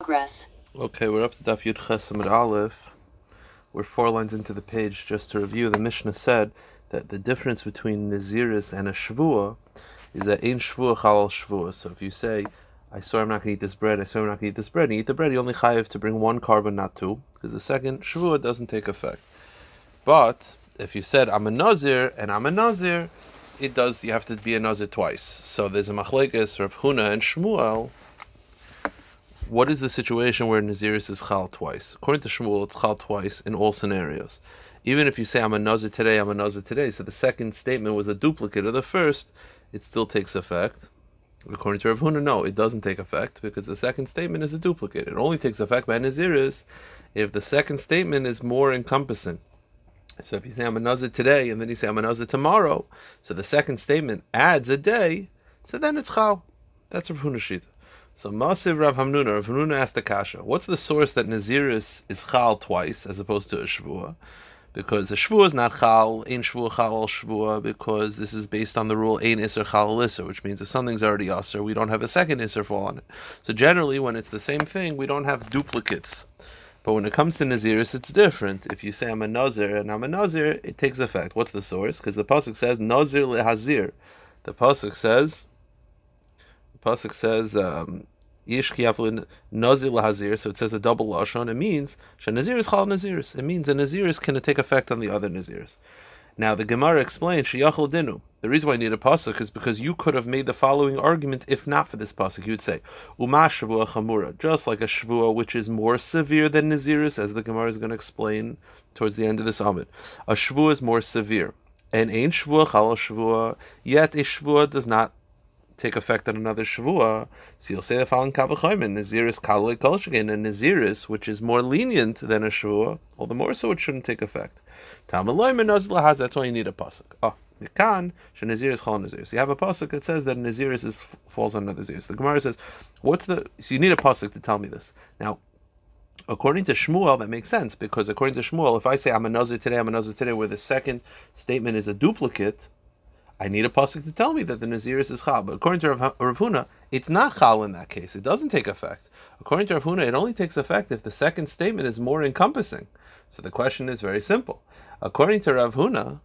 Progress. Okay, we're up to Daf Yud Ches Amud Aleph. We're four lines into the page. Just to review, the Mishnah said that the difference between Naziris and a Shavua is that in Shavua Chalal Shavua. So if you say, I swear I'm not going to eat this bread, I swear I'm not going to eat this bread, and you eat the bread, you only chayiv to bring one korban, not two, because the second Shavua doesn't take effect. But if you said, I'm a Nazir, and I'm a Nazir, it does, you have to be a Nazir twice. So there's a Machlekes, Rav Huna and Shmuel, what is the situation where Naziris is chal twice? According to Shmuel, it's chal twice in all scenarios. Even if you say I'm a Nazir today, I'm a Nazir today, so the second statement was a duplicate of the first, it still takes effect. According to Rav Huna, no, it doesn't take effect because the second statement is a duplicate. It only takes effect by Naziris if the second statement is more encompassing. So if you say I'm a Nazir today and then you say I'm a Nazir tomorrow, so the second statement adds a day, so then it's chal. That's Rav Huna Shita. So Masiv Rav Hamnuna, Rav Hamnuna asked the Kasha, what's the source that Naziris is Chal twice as opposed to a Shvua? Because a Shvua is not Chal, Ein Shvua Chal al Shvua, because this is based on the rule Ein Isser Chal al Isser, which means if something's already Isser, we don't have a second Isser fall on it. So generally, when it's the same thing, we don't have duplicates. But when it comes to Naziris, it's different. If you say I'm a Nazir and I'm a Nazir, it takes effect. What's the source? Because the Pasuk says Nazir lehazir. The Pasuk says, pasuk says um, Yish nazir lahazir, so it says a double lashon. It means shanazir is chal naziris. It means a naziris can take effect on the other naziris. Now the Gemara explains sheyachol dinu. The reason why I need a pasuk is because you could have made the following argument if not for this pasuk. You would say uma shavua chamura, just like a shavua which is more severe than naziris, as the Gemara is going to explain towards the end of this amid. A shavua is more severe. And ein shavua chal shavua, yet a shavua does not take effect on another Shavua, so you'll say the following Kavachoyman, Naziris Kaloi Kolshagin, and Naziris, which is more lenient than a Shavua, all the more so it shouldn't take effect. Talmaloyman Nazla has, that's why you need a Pasuk. Oh. Mikan, Naziris Chol Naziris. You have a pasuk that says that Naziris is, falls under the Naziris. The Gemara says, "What's the?" So you need a pasuk to tell me this. Now, according to Shmuel, that makes sense because according to Shmuel, if I say I'm a Nazir today, I'm a Nazir today, where the second statement is a duplicate, I need a pasuk to tell me that the Naziris is chal. But according to Rav, Rav Huna, it's not chal in that case. It doesn't take effect. According to Rav Huna, it only takes effect if the second statement is more encompassing. So the question is very simple. According to Rav Huna,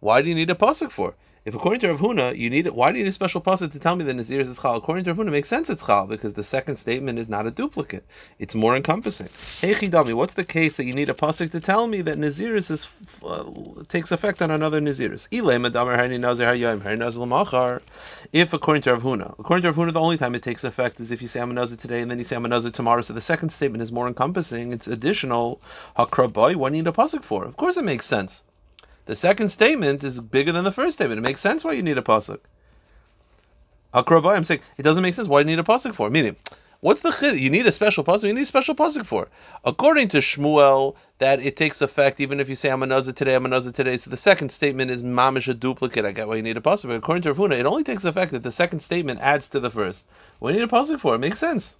why do you need a pasuk for? If according to Rav Huna, you need it, why do you need a special pasuk to tell me that Nazir is chal? According to Rav Huna, makes sense it's chal because the second statement is not a duplicate; it's more encompassing. Hey Chidami, what's the case that you need a pasuk to tell me that Naziris is uh, takes effect on another Naziris? If according to Rav Huna, according to Rav Huna, the only time it takes effect is if you say I'm a Nazir today and then you say I'm a Nazir tomorrow. So the second statement is more encompassing; it's additional. Hakrabai, what do you need a pasuk for? Of course, it makes sense. The second statement is bigger than the first statement. It makes sense why you need a pasuk. Akrabay, I'm saying it doesn't make sense. Why do you need a pasuk for? Meaning, what's the chid? You need a special pasuk. You need a special pasuk for. According to Shmuel, that it takes effect even if you say I'm a nazir today, I'm a nazir today. So the second statement is mamish a duplicate. I get why you need a pasuk. But according to Rav Huna, it only takes effect if the second statement adds to the first. What do you need a pasuk for? It makes sense.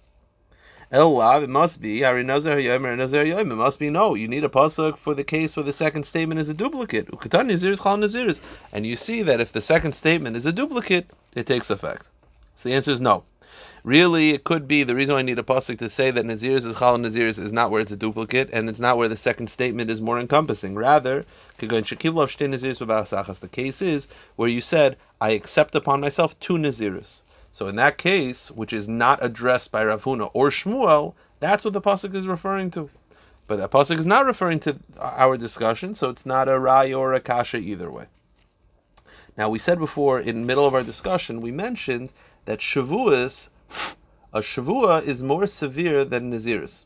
Oh, Elav, it must be It must be no. You need a pasuk for the case where the second statement is a duplicate. Ukatan Naziris Chal Naziris, and you see that if the second statement is a duplicate, it takes effect. So the answer is no. Really, it could be the reason I need a pasuk to say that Naziris is Chal Naziris is not where it's a duplicate, and it's not where the second statement is more encompassing. Rather, the case is where you said, I accept upon myself two Naziris. So in that case, which is not addressed by Rav Huna or Shmuel, that's what the pasuk is referring to. But that pasuk is not referring to our discussion, so it's not a ray or a kasha either way. Now we said before in the middle of our discussion, we mentioned that shavuos, a shavua is more severe than naziris.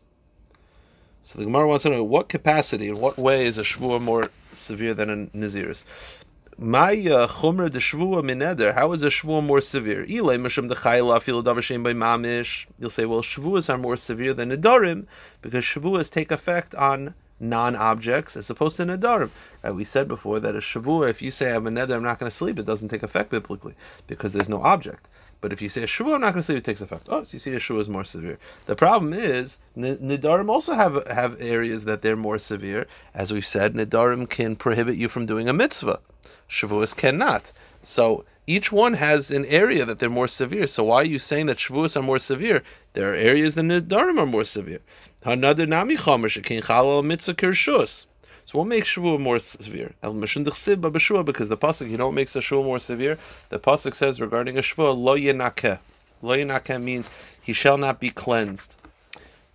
So the Gemara wants to know what capacity, in what way is a shavua more severe than a naziris? My uh, chumra de shvua mineder. How is a shvua more severe? Ilay mishum de chayla fil by mamish. You'll say, well, shvuas are more severe than nedarim because shvuas take effect on non-objects as opposed to nedarim. Right? We said before that a shavua, if you say I'm a neder, I'm not going to sleep, it doesn't take effect biblically because there's no object. But if you say a shuvah, I'm not going to say it takes effect. Oh, so you see a shuvah is more severe. The problem is nidarim also have have areas that they're more severe. As we've said, nidarim can prohibit you from doing a mitzvah. Shavuos cannot. So each one has an area that they're more severe. So why are you saying that Shavuos are more severe? There are areas that Nidarim are more severe. Another Nami Chomer Shekin Chalal Mitzvah Kirshus. So what makes Shavuot more severe? El because the pasuk, you know, what makes a Shavuot more severe. The pasuk says regarding a Shavuot, lo yenakeh. Lo yenakeh means he shall not be cleansed.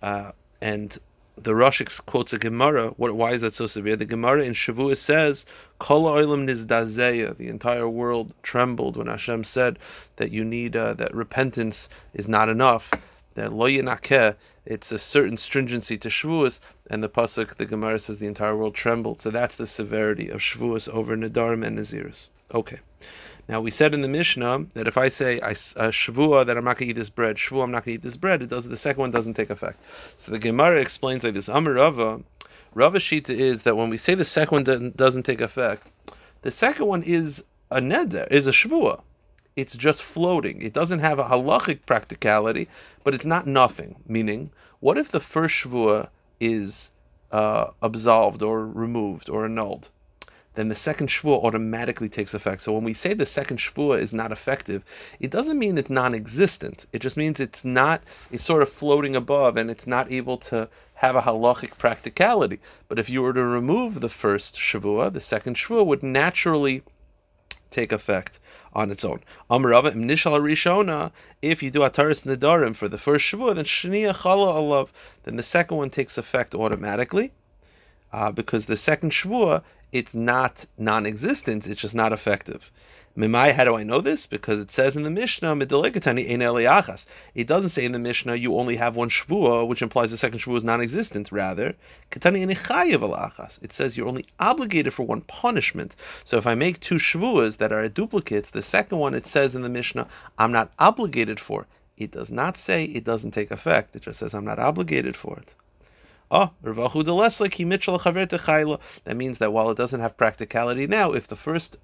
Uh, and the Rosh quotes a Gemara. What, why is that so severe? The Gemara in Shavuot says, "Kol oilam nizdazeya." The entire world trembled when Hashem said that you need uh, that repentance is not enough. That lo yenakeh it's a certain stringency to Shavuos, and the pasuk, the Gemara says, the entire world trembled. So that's the severity of Shavuos over Nadarim and Naziris. Okay. Now we said in the Mishnah that if I say I, uh, that I'm not going to eat this bread, Shavua I'm not going to eat this bread, it does the second one doesn't take effect. So the Gemara explains like this: Amar Rava, Rava Shita is that when we say the second one doesn't, doesn't take effect, the second one is a neder, is a Shavua it's just floating. It doesn't have a halachic practicality, but it's not nothing. Meaning, what if the first shvua is uh, absolved or removed or annulled? Then the second shvua automatically takes effect. So when we say the second shvua is not effective, it doesn't mean it's non-existent. It just means it's not. It's sort of floating above, and it's not able to have a halachic practicality. But if you were to remove the first shavua, the second shavua would naturally take effect on its own. Amrava Nishal if you do Ataris Nadarim for the first Shavuot, then Shania Chala Alav, then the second one takes effect automatically, uh, because the second Shavuot, it's not non existent, it's just not effective. Mimai, how do I know this? Because it says in the Mishnah, It doesn't say in the Mishnah you only have one shvua, which implies the second shvua is non-existent. Rather, it says you're only obligated for one punishment. So if I make two shvuas that are duplicates, the second one it says in the Mishnah, I'm not obligated for. It does not say it doesn't take effect. It just says I'm not obligated for it. Oh, that means that while it doesn't have practicality now, if the first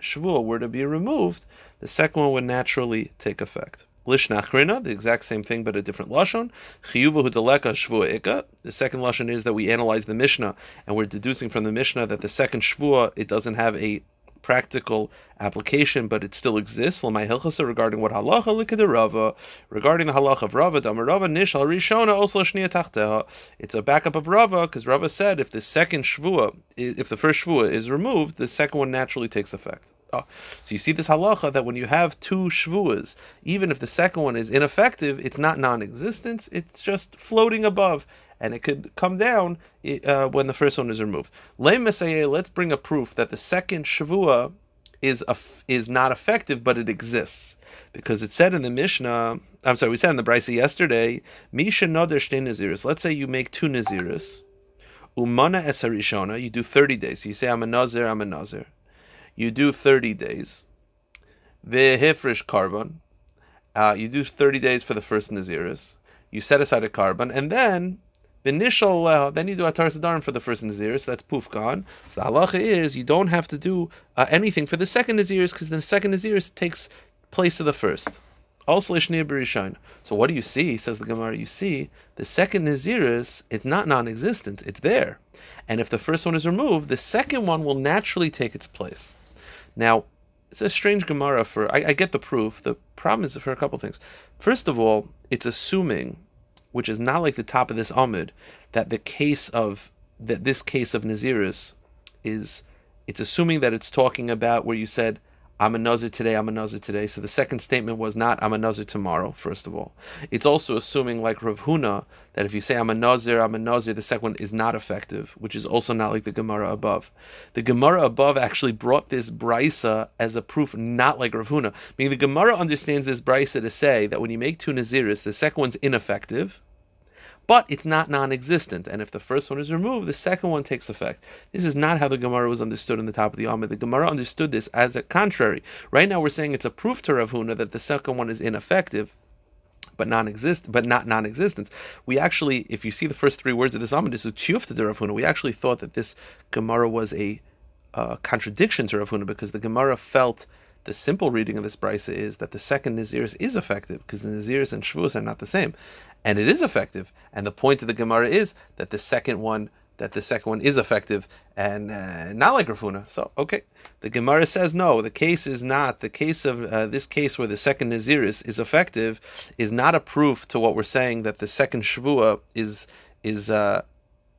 Shavuot were to be removed, the second one would naturally take effect. Lishnachrina, the exact same thing but a different lashon. Chiyuva hudeleka shvua ika. The second lashon is that we analyze the Mishnah and we're deducing from the Mishnah that the second shvua it doesn't have a practical application, but it still exists. Lamai hilchasa regarding what halacha Rava, regarding the halacha of Rava, Damar Rava nishal rishona shnia tachteha. It's a backup of Rava because Rava said if the second shvua, if the first shvua is removed, the second one naturally takes effect. Oh. So you see this halacha that when you have two shvuas, even if the second one is ineffective, it's not non-existent; it's just floating above, and it could come down uh, when the first one is removed. Let's bring a proof that the second shavua is a, is not effective, but it exists because it said in the Mishnah. I'm sorry, we said in the Brisa yesterday. Misha. Let's say you make two naziris. Umana esarishona. You do thirty days. So you say I'm a nazir. I'm a nazir you do 30 days. Vehifrish korban, uh, you do 30 days for the first Naziris. You set aside a korban, and then the initial, uh, then you do Atar Sadarim for the first Naziris, so that's poof gone. So the halacha is you don't have to do uh, anything for the second Naziris because the second Naziris takes place of the first. Also So what do you see? Says the Gemara. You see the second Naziris. It's not non-existent. It's there, and if the first one is removed, the second one will naturally take its place. Now, it's a strange Gemara for. I, I get the proof. The problem is for a couple things. First of all, it's assuming, which is not like the top of this Amid, that the case of that this case of Naziris is. It's assuming that it's talking about where you said I'm a Nazir today, I'm a Nazir today. So the second statement was not I'm a Nazir tomorrow, first of all. It's also assuming, like Rav Huna, that if you say I'm a Nazir, I'm a Nazir, the second one is not effective, which is also not like the Gemara above. The Gemara above actually brought this Brisa as a proof, not like Rav Huna. Meaning the Gemara understands this Brisa to say that when you make two Naziris, the second one's ineffective but it's not non-existent. And if the first one is removed, the second one takes effect. This is not how the Gemara was understood in the top of the Amid. The Gemara understood this as a contrary. Right now, we're saying it's a proof to Rav Huna that the second one is ineffective but non-exist, but not non-existence. We actually, if you see the first three words of this Amid, this is Tiyufta to Rav Huna. We actually thought that this Gemara was a uh, contradiction to Rav Huna because the Gemara felt the simple reading of this brisa is that the second Naziris is effective because the Naziris and Shavuos are not the same and it is effective. And the point of the Gemara is that the second one that the second one is effective and uh, not like Rav Huna. So, okay. The Gemara says no, the case is not. The case of uh, this case where the second Naziris is effective is not a proof to what we're saying that the second Shavua is is uh,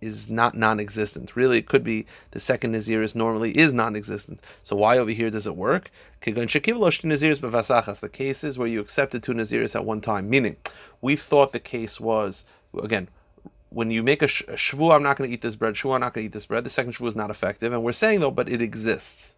is not non-existent. Really, it could be the second Naziris normally is non-existent. So why over here does it work? The case is where you accepted two Naziris at one time. Meaning, we thought the case was, again, when you make a, sh- a shvu, I'm not going to eat this bread, shvu, I'm not going to eat this bread, the second shvu is not effective. And we're saying, though, but it exists.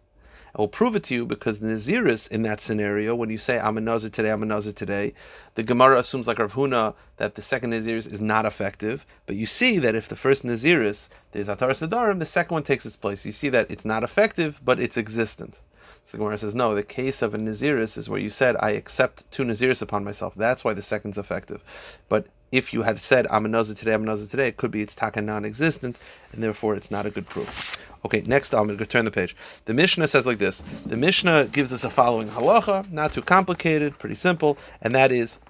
I will prove it to you because Naziris in that scenario, when you say I'm a Nazir today, I'm a Nazir today, the Gemara assumes like Rav Huna that the second Naziris is not effective. But you see that if the first Naziris, there's Atar Sadarim, the second one takes its place. You see that it's not effective, but it's existent. So the Gemara says, no, the case of a Naziris is where you said, I accept two Naziris upon myself. That's why the second's effective. But if you had said, I'm a Nazir today, I'm a Nazir today, it could be it's taka non existent, and therefore it's not a good proof. Okay, next I'm going to turn the page. The Mishnah says like this The Mishnah gives us a following halacha, not too complicated, pretty simple, and that is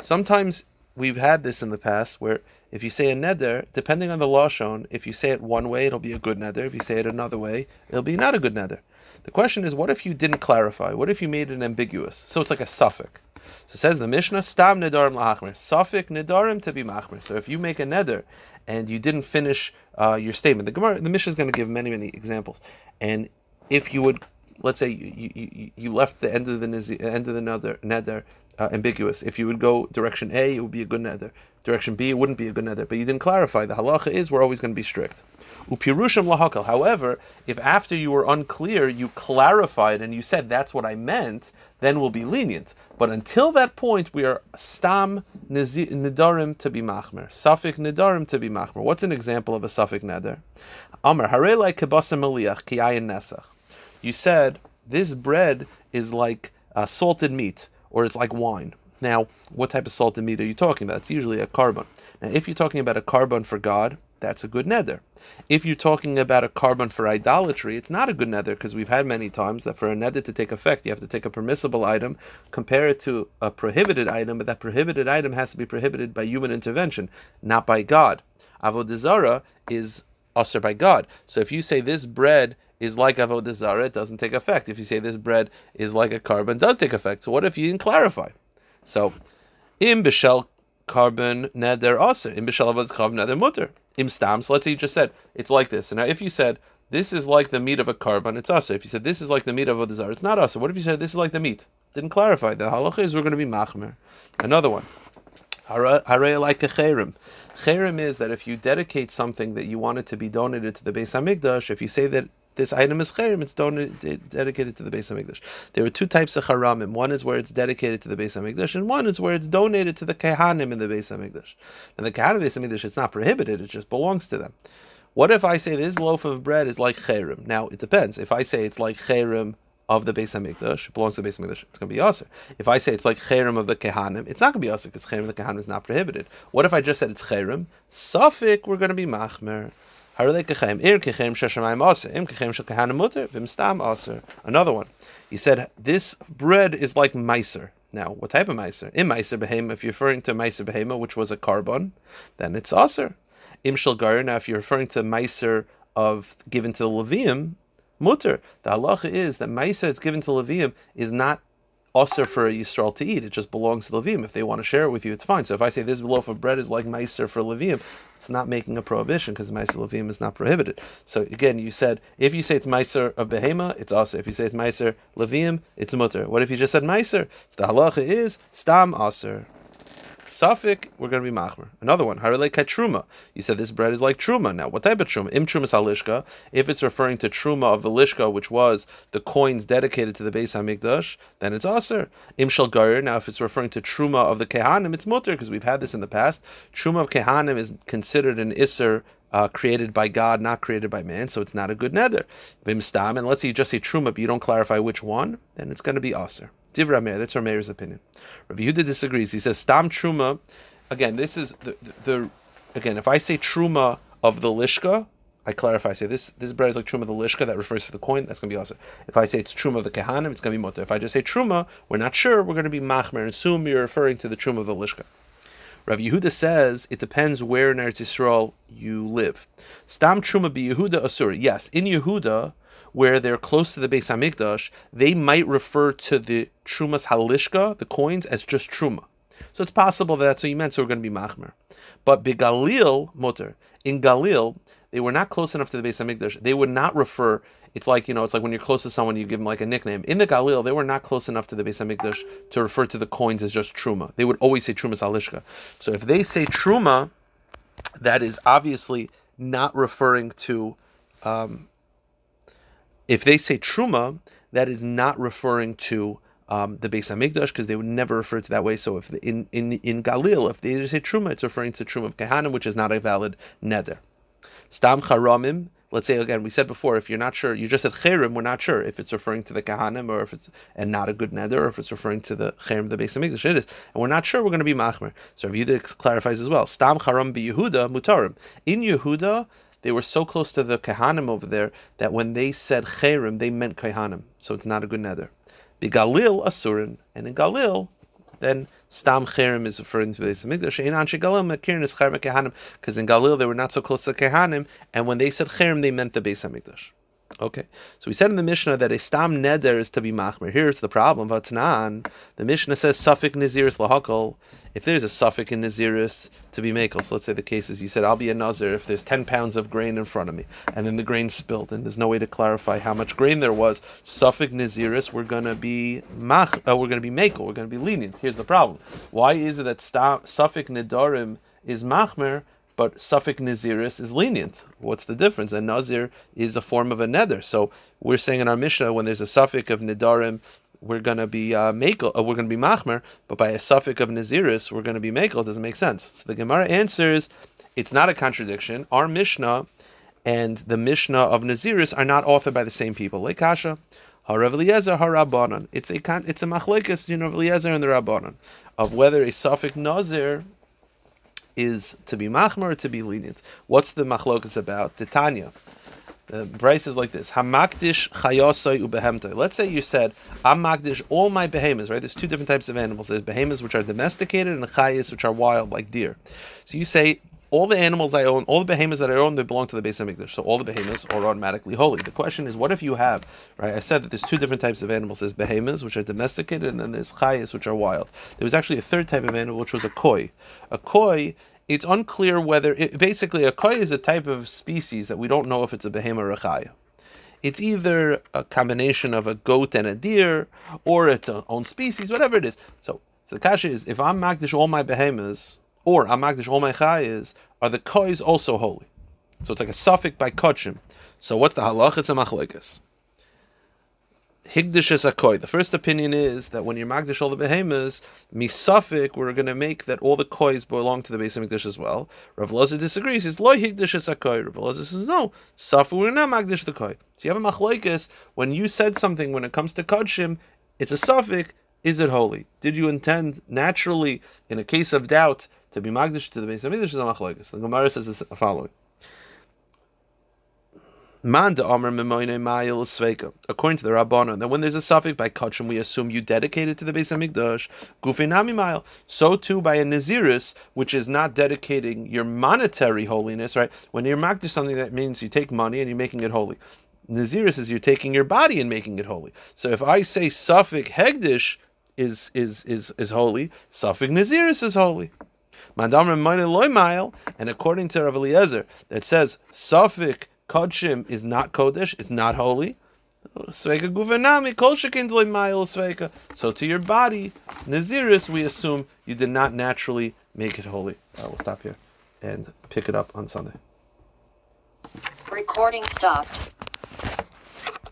sometimes we've had this in the past where if you say a neder, depending on the law shown, if you say it one way, it'll be a good neder. If you say it another way, it'll be not a good neder. The question is, what if you didn't clarify? What if you made it ambiguous? So it's like a suffix. So says the Mishnah, Stam nedarim lahachmer. Safik nedarim to be machmer. So if you make a neder and you didn't finish uh, your statement, the Gemara, the Mishnah is going to give many, many examples. And if you would, let's say you, you, you left the end of the end of the neder, neder uh, ambiguous. If you would go direction A, it would be a good neder. Direction B, it wouldn't be a good neder. But you didn't clarify. The halacha is we're always going to be strict. Upirushim lahakal. However, if after you were unclear, you clarified and you said that's what I meant, then we'll be lenient. But until that point, we are stam nidarim to be machmer. Safik nidarim to be machmer. What's an example of a safik neder? Amr harelai kebasa meliach ki nesach. You said this bread is like uh, salted meat or it's like wine. Now, what type of salted meat are you talking about? It's usually a korban. Now, if you're talking about a korban for God, that's a good neder. If you're talking about a korban for idolatry, it's not a good neder because we've had many times that for a neder to take effect, you have to take a permissible item, compare it to a prohibited item, but that prohibited item has to be prohibited by human intervention, not by God. Avodah is usher by God. So if you say this bread is like avodah zarah, it doesn't take effect. If you say this bread is like a korban, does take effect. So what if you didn't clarify? So, im bishel korban neder aser, im bishel avodah korban neder mutter, im stam. So let's say you just said it's like this. And now if you said this is like the meat of a korban, it's also. If you said this is like the meat of a zarah, it's not also. What if you said this is like the meat? Didn't clarify. The halacha is we're going to be machmer. Another one. Hare like a cherim. Cherim is that if you dedicate something that you want it to be donated to the Beis Hamikdash, if you say that this item is cherim, it's donated, dedicated to the Beis Hamikdash. There are two types of haramim. One is where it's dedicated to the Beis Hamikdash, and one is where it's donated to the kehanim in the Beis Hamikdash. And the kehanim Beis Hamikdash, it's not prohibited; it just belongs to them. What if I say this loaf of bread is like cherim? Now it depends. If I say it's like cherim of the Beis Hamikdash, it belongs to the Beis Hamikdash, it's going to be aser. If I say it's like cherim of the kehanim, it's not going to be aser because cherim of the kehanim is not prohibited. What if I just said it's cherim? Safik, we're going to be machmer. Another one. He said, this bread is like meiser. Now, what type of meiser? In meiser behema, if you're referring to meiser behema, which was a korban, then it's aser. Im gar. now if you're referring to meiser of given to the Levium, mutter. The halacha is that meiser that's given to Levium is not usher for a Yisrael to eat. It just belongs to Levim. If they want to share it with you, it's fine. So if I say this loaf of bread is like Meiser for Levim, it's not making a prohibition because Meiser Levim is not prohibited. So again, you said if you say it's Meiser of Behema, it's also. If you say it's Meiser Levim, it's mutter. What if you just said Meiser? So the halacha is Stam Aser. Safik, we're going to be machmer. Another one, harele truma. You said this bread is like truma. Now, what type of truma? Im truma salishka. If it's referring to truma of the lishka, which was the coins dedicated to the Beis Hamikdash, then it's aser. Im shalgar. Now, if it's referring to truma of the kehanim, it's mutter because we've had this in the past. Truma of kehanim is considered an iser uh, created by God, not created by man, so it's not a good neder. Bimstam, and let's say you just say truma, but you don't clarify which one, then it's going to be aser. Divra Meir, that's Meir's opinion. Rabbi Yehuda disagrees. He says Stam Truma. Again, this is the, the, the again. If I say Truma of the Lishka, I clarify. I say this this bread is like Truma of the Lishka that refers to the coin. That's going to be also. If I say it's Truma of the Kehanim, it's going to be Mutter. If I just say Truma, we're not sure. We're going to be Machmer and assume you're referring to the Truma of the Lishka. Rav Yehuda says it depends where in Eretz Yisrael you live. Stam truma be Yehuda asur. Yes, in Yehuda, where they're close to the Beis Hamikdash, they might refer to the trumas halishka, the coins, as just truma. So it's possible that that's what you meant. So we're going to be machmer. But begalil mutter in Galil, they were not close enough to the Beis Hamikdash. They would not refer. It's like you know, it's like when you're close to someone, you give them like a nickname. In the Galil, they were not close enough to the Beis Hamikdash to refer to the coins as just truma. They would always say truma salishka. So if they say truma, that is obviously not referring to. Um, if they say truma, that is not referring to um, the Beis Hamikdash because they would never refer to that way. So if in in in Galil, if they say truma, it's referring to truma of Kehanim, which is not a valid neder. Stam charamim. Let's say again, we said before, if you're not sure, you just said cherim, we're not sure if it's referring to the kahanim or if it's and not a good neder, or if it's referring to the cherim, the Beis Hamikdash. It is, and we're not sure. We're going to be machmer. So Yehuda clarifies as well. Stam charam be Yehuda mutarim in Yehuda. They were so close to the kahanim over there that when they said cherim, they meant kahanim. So it's not a good neder. The Galil Asurin, and in Galil, then Stam Cherem is referring to the Hamikdash. In Kehanim, because in Galil they were not so close to the Kehanim, and when they said Cherem, they meant the Beis Hamikdash. Okay, so we said in the Mishnah that a stam neder is to be machmer. Here's the problem. Vatnan, the Mishnah says suffix naziris lahakol. If there's a suffix in naziris to be makel, so let's say the case is you said I'll be a nazir if there's ten pounds of grain in front of me, and then the grain spilled, and there's no way to clarify how much grain there was. Suffix naziris, we're gonna be mach, uh, we're gonna be makel, we're gonna be lenient. Here's the problem. Why is it that stam, suffix nedarim is machmer? But suffix naziris is lenient. What's the difference? A nazir is a form of a neder. So we're saying in our Mishnah when there's a suffix of nidarim, we're going to be uh, makel, uh, we're to be machmer, but by a suffix of naziris, we're going to be makel. It doesn't make sense. So the Gemara answers, it's not a contradiction. Our Mishnah and the Mishnah of naziris are not authored by the same people. Like Kasha. Harav Eliezer, Harabanan. It's a it's a machlekes, you know, Eliezer and the Rabbanan of whether a suffix nazir is to be machmer or to be lenient. What's the machlokas about? Titania. The Brisa is like this: Hamakdish chayosai ubehemtoi. Let's say you said I'm makdish all my behemoths. Right? There's two different types of animals. There's behemoths which are domesticated and chayas which are wild, like deer. So you say all the animals I own, all the behemoths that I own, they belong to the Beis Hamikdash. So all the behemoths are automatically holy. The question is, what if you have, right? I said that there's two different types of animals. There's behemoths, which are domesticated, and then there's chayas, which are wild. There was actually a third type of animal, which was a koi. A koi it's unclear whether it, basically a koi is a type of species that we don't know if it's a behemoth or a chaya. It's either a combination of a goat and a deer, or its own species, whatever it is. So, so the kasha is if I'm magdish all my behemoths, or I'm magdish all my chayas, are the kois also holy? So it's like a suffix by kochim. So what's the halach? It's a machlekes. Higdish is akoy. The first opinion is that when you're magdish all the behemoths, misafik, we're going to make that all the kois belong to the base of as well. Rav Loza disagrees. He's loy higdish is akoy. Rav Loza says no. Safik, we're not magdish the koy. So you have a machlekes. When you said something when it comes to kodshim, it's a suffix. Is it holy? Did you intend naturally, in a case of doubt, to be magdish to the Beis Hamikdash? Is a machlekes. The Gemara says the following. According to the Rabbanon, that when there's a suffix by Kachim, we assume you dedicated to the Beis Hamikdash. So too by a Naziris, which is not dedicating your monetary holiness, right? When you're makdish something, that means you take money and you're making it holy. Naziris is you're taking your body and making it holy. So if I say suffix Hegdish is is is is holy, suffix Naziris is holy. And according to Rav Eliezer, that says suffix Kodshim is not Kodesh, it's not holy. So to your body, Naziris, we assume you did not naturally make it holy. I will stop here and pick it up on Sunday. Recording stopped.